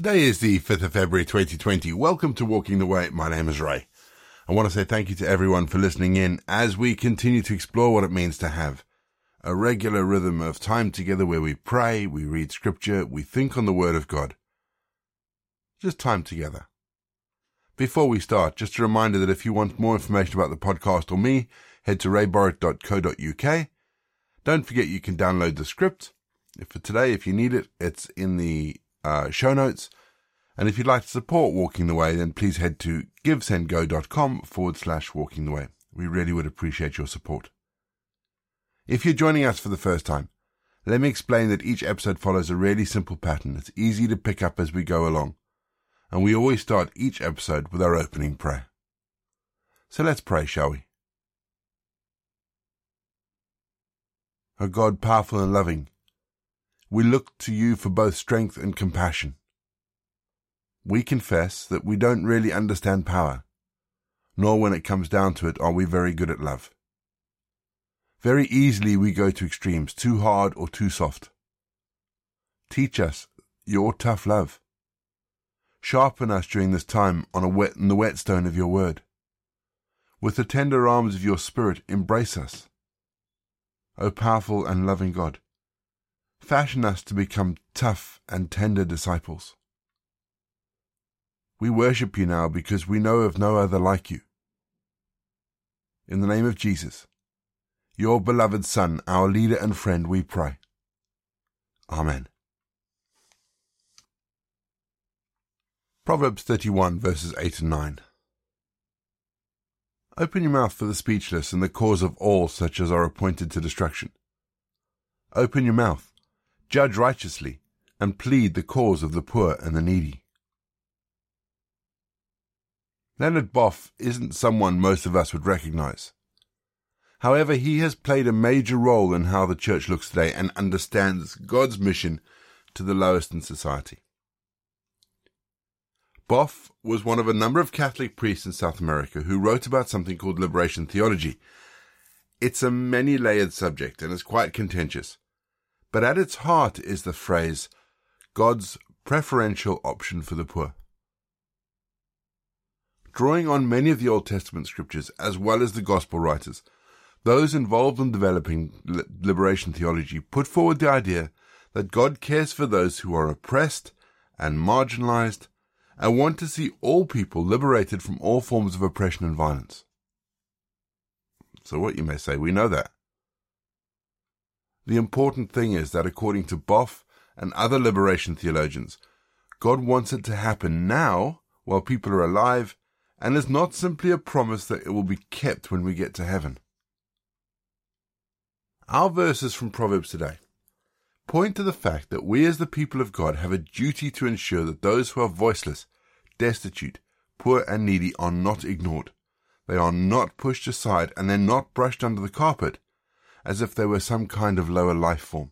Today is the 5th of February 2020. Welcome to Walking the Way. My name is Ray. I want to say thank you to everyone for listening in as we continue to explore what it means to have a regular rhythm of time together where we pray, we read scripture, we think on the word of God. Just time together. Before we start, just a reminder that if you want more information about the podcast or me, head to rayborrett.co.uk. Don't forget you can download the script. For today, if you need it, it's in the uh, show notes. And if you'd like to support Walking the Way, then please head to givesendgo.com forward slash walking the way. We really would appreciate your support. If you're joining us for the first time, let me explain that each episode follows a really simple pattern. It's easy to pick up as we go along. And we always start each episode with our opening prayer. So let's pray, shall we? O God, powerful and loving, we look to you for both strength and compassion. We confess that we don't really understand power, nor when it comes down to it are we very good at love. Very easily we go to extremes, too hard or too soft. Teach us your tough love. Sharpen us during this time on a wet the whetstone of your word. With the tender arms of your spirit, embrace us. O powerful and loving God, fashion us to become tough and tender disciples. We worship you now because we know of no other like you. In the name of Jesus, your beloved Son, our leader and friend, we pray. Amen. Proverbs 31 verses 8 and 9. Open your mouth for the speechless and the cause of all such as are appointed to destruction. Open your mouth, judge righteously, and plead the cause of the poor and the needy. Leonard Boff isn't someone most of us would recognize. However, he has played a major role in how the church looks today and understands God's mission to the lowest in society. Boff was one of a number of Catholic priests in South America who wrote about something called liberation theology. It's a many layered subject and is quite contentious, but at its heart is the phrase, God's preferential option for the poor. Drawing on many of the Old Testament scriptures as well as the Gospel writers, those involved in developing liberation theology put forward the idea that God cares for those who are oppressed and marginalized and want to see all people liberated from all forms of oppression and violence. So, what you may say, we know that. The important thing is that according to Boff and other liberation theologians, God wants it to happen now while people are alive and is not simply a promise that it will be kept when we get to heaven. Our verses from Proverbs today point to the fact that we as the people of God have a duty to ensure that those who are voiceless, destitute, poor and needy are not ignored. They are not pushed aside and they're not brushed under the carpet as if they were some kind of lower life form.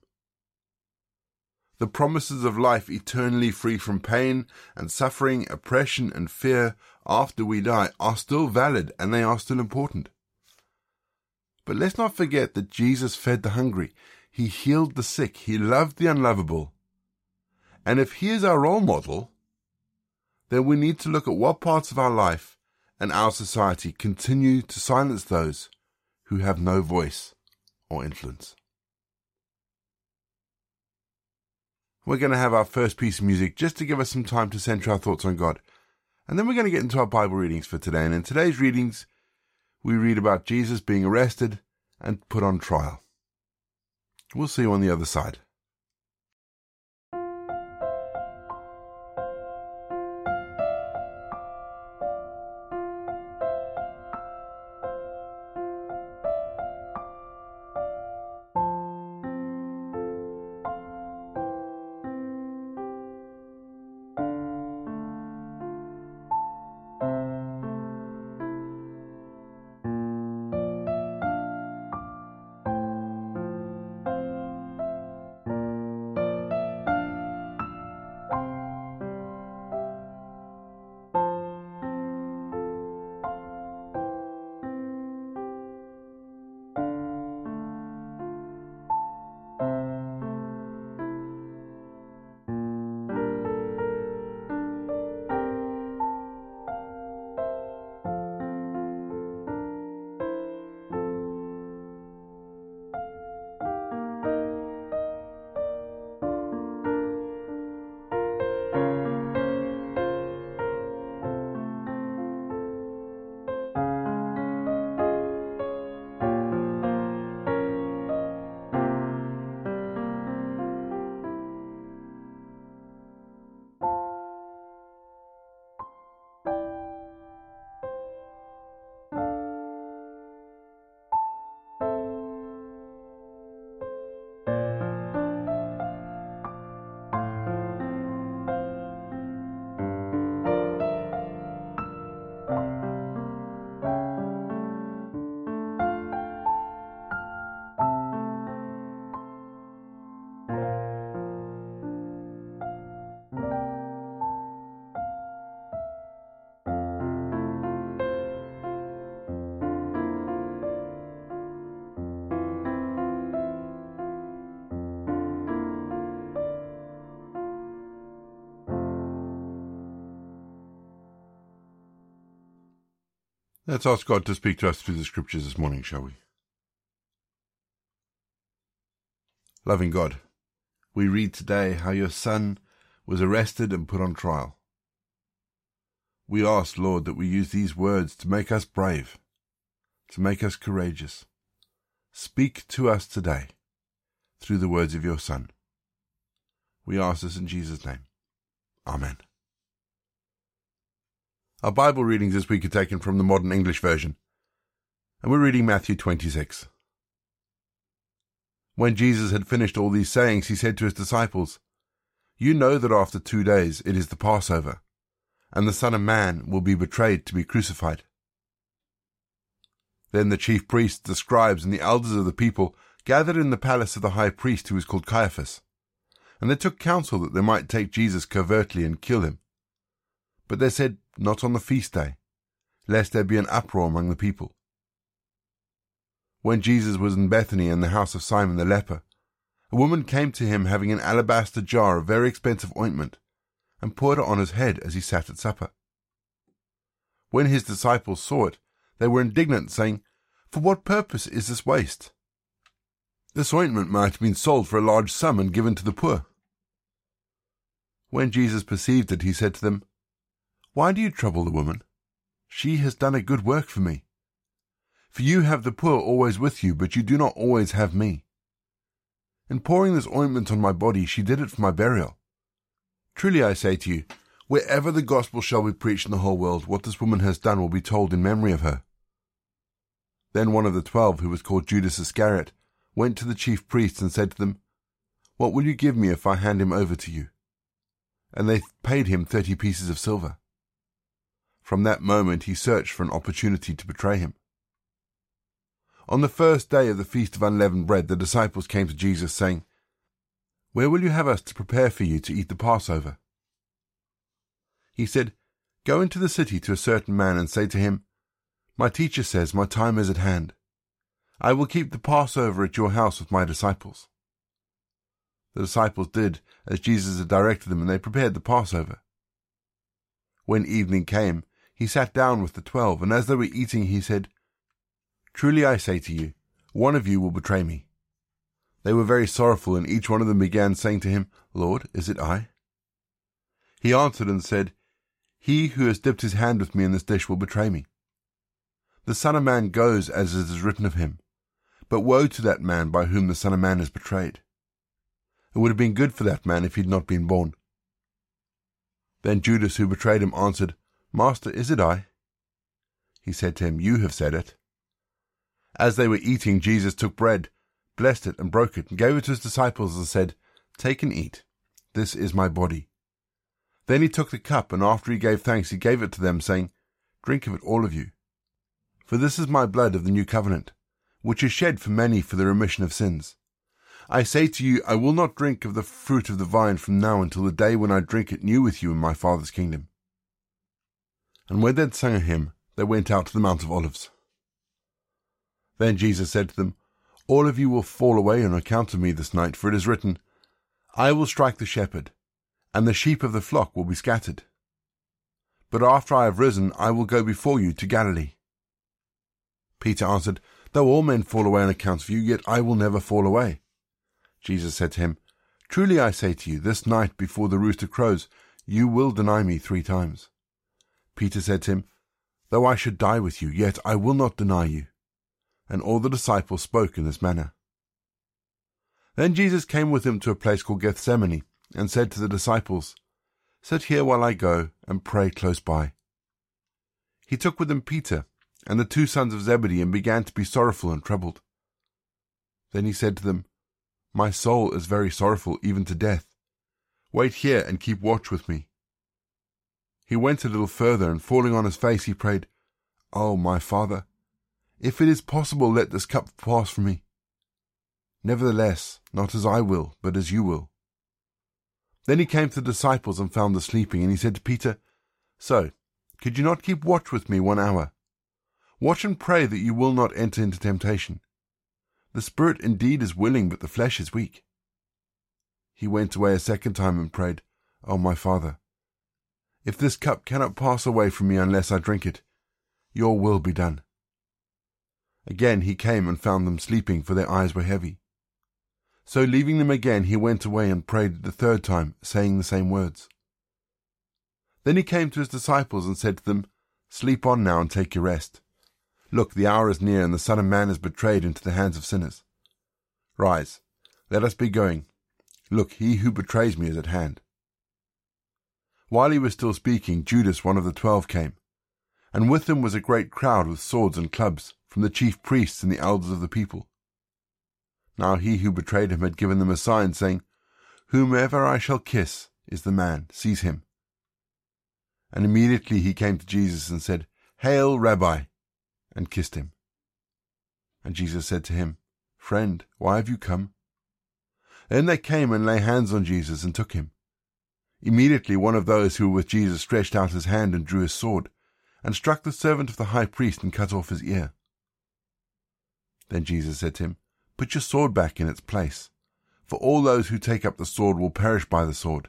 The promises of life eternally free from pain and suffering, oppression and fear after we die are still valid and they are still important. But let's not forget that Jesus fed the hungry. He healed the sick. He loved the unlovable. And if he is our role model, then we need to look at what parts of our life and our society continue to silence those who have no voice or influence. We're going to have our first piece of music just to give us some time to center our thoughts on God. And then we're going to get into our Bible readings for today. And in today's readings, we read about Jesus being arrested and put on trial. We'll see you on the other side. Let's ask God to speak to us through the scriptures this morning, shall we? Loving God, we read today how your Son was arrested and put on trial. We ask, Lord, that we use these words to make us brave, to make us courageous. Speak to us today through the words of your Son. We ask this in Jesus' name. Amen. Our Bible readings this week are taken from the Modern English Version, and we're reading Matthew 26. When Jesus had finished all these sayings, he said to his disciples, You know that after two days it is the Passover, and the Son of Man will be betrayed to be crucified. Then the chief priests, the scribes, and the elders of the people gathered in the palace of the high priest who was called Caiaphas, and they took counsel that they might take Jesus covertly and kill him. But they said, Not on the feast day, lest there be an uproar among the people. When Jesus was in Bethany in the house of Simon the leper, a woman came to him having an alabaster jar of very expensive ointment, and poured it on his head as he sat at supper. When his disciples saw it, they were indignant, saying, For what purpose is this waste? This ointment might have been sold for a large sum and given to the poor. When Jesus perceived it, he said to them, Why do you trouble the woman? She has done a good work for me. For you have the poor always with you, but you do not always have me. In pouring this ointment on my body, she did it for my burial. Truly I say to you, wherever the gospel shall be preached in the whole world, what this woman has done will be told in memory of her. Then one of the twelve, who was called Judas Iscariot, went to the chief priests and said to them, What will you give me if I hand him over to you? And they paid him thirty pieces of silver. From that moment he searched for an opportunity to betray him. On the first day of the Feast of Unleavened Bread, the disciples came to Jesus, saying, Where will you have us to prepare for you to eat the Passover? He said, Go into the city to a certain man and say to him, My teacher says, My time is at hand. I will keep the Passover at your house with my disciples. The disciples did as Jesus had directed them, and they prepared the Passover. When evening came, he sat down with the twelve, and as they were eating, he said, Truly I say to you, one of you will betray me. They were very sorrowful, and each one of them began saying to him, Lord, is it I? He answered and said, He who has dipped his hand with me in this dish will betray me. The Son of Man goes as it is written of him, but woe to that man by whom the Son of Man is betrayed. It would have been good for that man if he had not been born. Then Judas, who betrayed him, answered, Master, is it I? He said to him, You have said it. As they were eating, Jesus took bread, blessed it, and broke it, and gave it to his disciples, and said, Take and eat. This is my body. Then he took the cup, and after he gave thanks, he gave it to them, saying, Drink of it, all of you. For this is my blood of the new covenant, which is shed for many for the remission of sins. I say to you, I will not drink of the fruit of the vine from now until the day when I drink it new with you in my Father's kingdom. And when they had sung a hymn, they went out to the Mount of Olives. Then Jesus said to them, All of you will fall away on account of me this night, for it is written, I will strike the shepherd, and the sheep of the flock will be scattered. But after I have risen, I will go before you to Galilee. Peter answered, Though all men fall away on account of you, yet I will never fall away. Jesus said to him, Truly I say to you, this night before the rooster crows, you will deny me three times. Peter said to him, Though I should die with you, yet I will not deny you and all the disciples spoke in this manner. Then Jesus came with them to a place called Gethsemane, and said to the disciples, Sit here while I go and pray close by. He took with him Peter and the two sons of Zebedee, and began to be sorrowful and troubled. Then he said to them, My soul is very sorrowful, even to death. Wait here and keep watch with me. He went a little further, and falling on his face, he prayed, Oh, my Father, if it is possible, let this cup pass from me. Nevertheless, not as I will, but as you will. Then he came to the disciples and found them sleeping, and he said to Peter, So, could you not keep watch with me one hour? Watch and pray that you will not enter into temptation. The spirit indeed is willing, but the flesh is weak. He went away a second time and prayed, O oh, my Father, if this cup cannot pass away from me unless I drink it, Your will be done. Again he came and found them sleeping, for their eyes were heavy. So leaving them again, he went away and prayed the third time, saying the same words. Then he came to his disciples and said to them, Sleep on now and take your rest. Look, the hour is near, and the Son of Man is betrayed into the hands of sinners. Rise, let us be going. Look, he who betrays me is at hand. While he was still speaking, Judas, one of the twelve, came, and with him was a great crowd with swords and clubs, from the chief priests and the elders of the people. Now he who betrayed him had given them a sign, saying, Whomever I shall kiss is the man, seize him. And immediately he came to Jesus and said, Hail, Rabbi, and kissed him. And Jesus said to him, Friend, why have you come? Then they came and lay hands on Jesus and took him. Immediately one of those who were with Jesus stretched out his hand and drew his sword, and struck the servant of the high priest and cut off his ear. Then Jesus said to him, Put your sword back in its place, for all those who take up the sword will perish by the sword.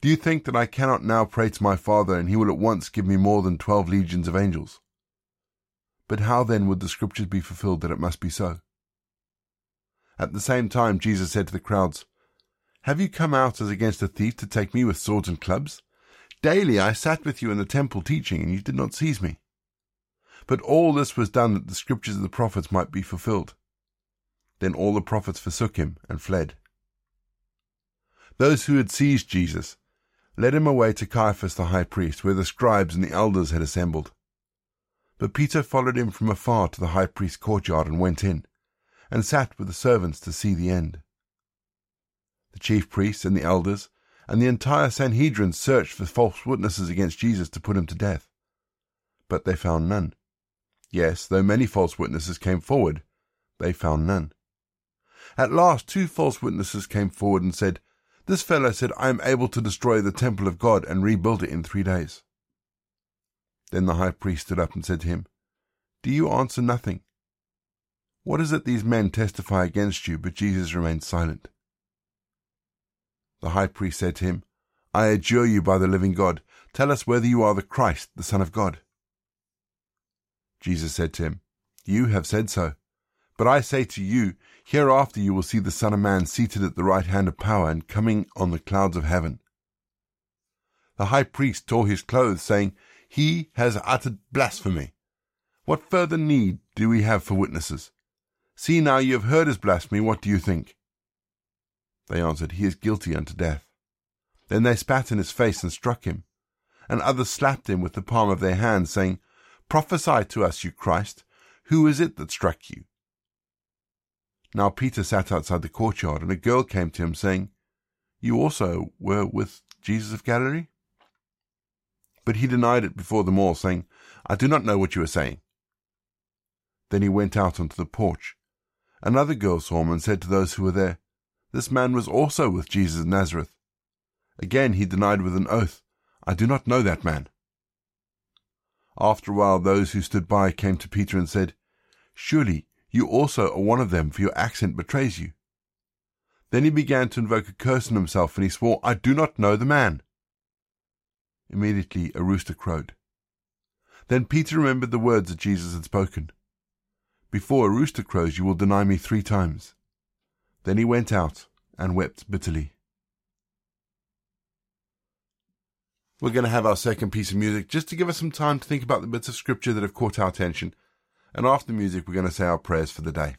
Do you think that I cannot now pray to my Father, and he will at once give me more than twelve legions of angels? But how then would the scriptures be fulfilled that it must be so? At the same time, Jesus said to the crowds, Have you come out as against a thief to take me with swords and clubs? Daily I sat with you in the temple teaching, and you did not seize me. But all this was done that the scriptures of the prophets might be fulfilled. Then all the prophets forsook him and fled. Those who had seized Jesus led him away to Caiaphas the high priest, where the scribes and the elders had assembled. But Peter followed him from afar to the high priest's courtyard and went in, and sat with the servants to see the end. The chief priests and the elders and the entire Sanhedrin searched for false witnesses against Jesus to put him to death. But they found none. Yes, though many false witnesses came forward, they found none. At last, two false witnesses came forward and said, This fellow said, I am able to destroy the temple of God and rebuild it in three days. Then the high priest stood up and said to him, Do you answer nothing? What is it these men testify against you? But Jesus remained silent. The high priest said to him, I adjure you by the living God, tell us whether you are the Christ, the Son of God. Jesus said to him, You have said so. But I say to you, hereafter you will see the Son of Man seated at the right hand of power and coming on the clouds of heaven. The high priest tore his clothes, saying, He has uttered blasphemy. What further need do we have for witnesses? See now you have heard his blasphemy, what do you think? They answered, He is guilty unto death. Then they spat in his face and struck him. And others slapped him with the palm of their hands, saying, Prophesy to us, you Christ. Who is it that struck you? Now Peter sat outside the courtyard, and a girl came to him, saying, You also were with Jesus of Galilee? But he denied it before them all, saying, I do not know what you are saying. Then he went out onto the porch. Another girl saw him and said to those who were there, this man was also with Jesus of Nazareth. Again he denied with an oath, I do not know that man. After a while, those who stood by came to Peter and said, Surely you also are one of them, for your accent betrays you. Then he began to invoke a curse on himself, and he swore, I do not know the man. Immediately a rooster crowed. Then Peter remembered the words that Jesus had spoken. Before a rooster crows, you will deny me three times. Then he went out and wept bitterly. We're going to have our second piece of music just to give us some time to think about the bits of scripture that have caught our attention. And after the music, we're going to say our prayers for the day.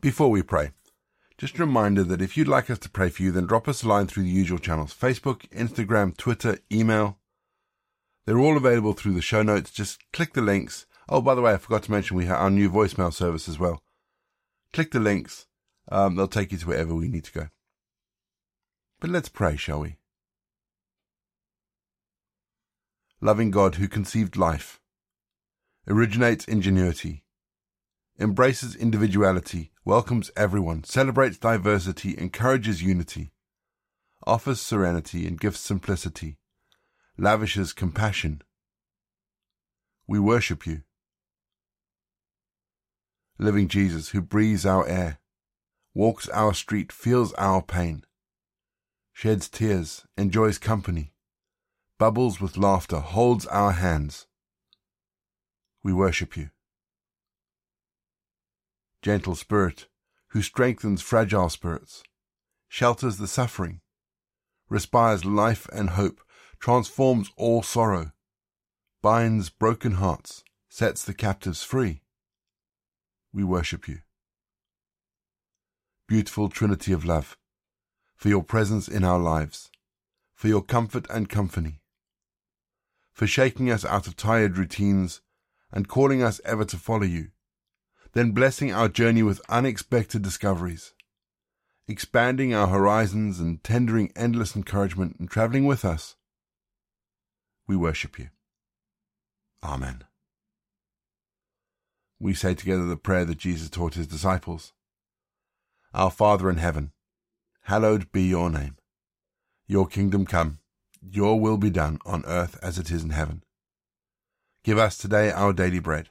Before we pray, just a reminder that if you'd like us to pray for you, then drop us a line through the usual channels Facebook, Instagram, Twitter, email. They're all available through the show notes. Just click the links. Oh, by the way, I forgot to mention we have our new voicemail service as well. Click the links. Um, they'll take you to wherever we need to go. But let's pray, shall we? Loving God who conceived life, originates ingenuity, embraces individuality, welcomes everyone, celebrates diversity, encourages unity, offers serenity and gives simplicity, lavishes compassion. We worship you. Living Jesus, who breathes our air, walks our street, feels our pain, sheds tears, enjoys company, bubbles with laughter, holds our hands. We worship you gentle spirit, who strengthens fragile spirits, shelters the suffering, respires life and hope, transforms all sorrow, binds broken hearts, sets the captives free. We worship you. Beautiful Trinity of love, for your presence in our lives, for your comfort and company, for shaking us out of tired routines and calling us ever to follow you then blessing our journey with unexpected discoveries, expanding our horizons and tendering endless encouragement and traveling with us. We worship you. Amen. We say together the prayer that Jesus taught his disciples. Our Father in heaven, hallowed be your name. Your kingdom come, your will be done on earth as it is in heaven. Give us today our daily bread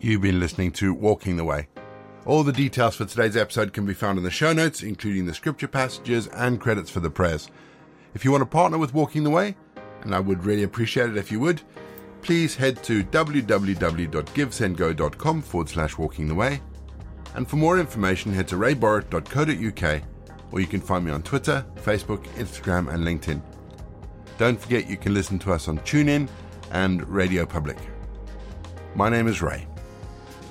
You've been listening to Walking the Way. All the details for today's episode can be found in the show notes, including the scripture passages and credits for the prayers. If you want to partner with Walking the Way, and I would really appreciate it if you would, please head to www.givesendgo.com forward slash walking the way. And for more information, head to rayborrett.co.uk or you can find me on Twitter, Facebook, Instagram, and LinkedIn. Don't forget you can listen to us on TuneIn and Radio Public. My name is Ray.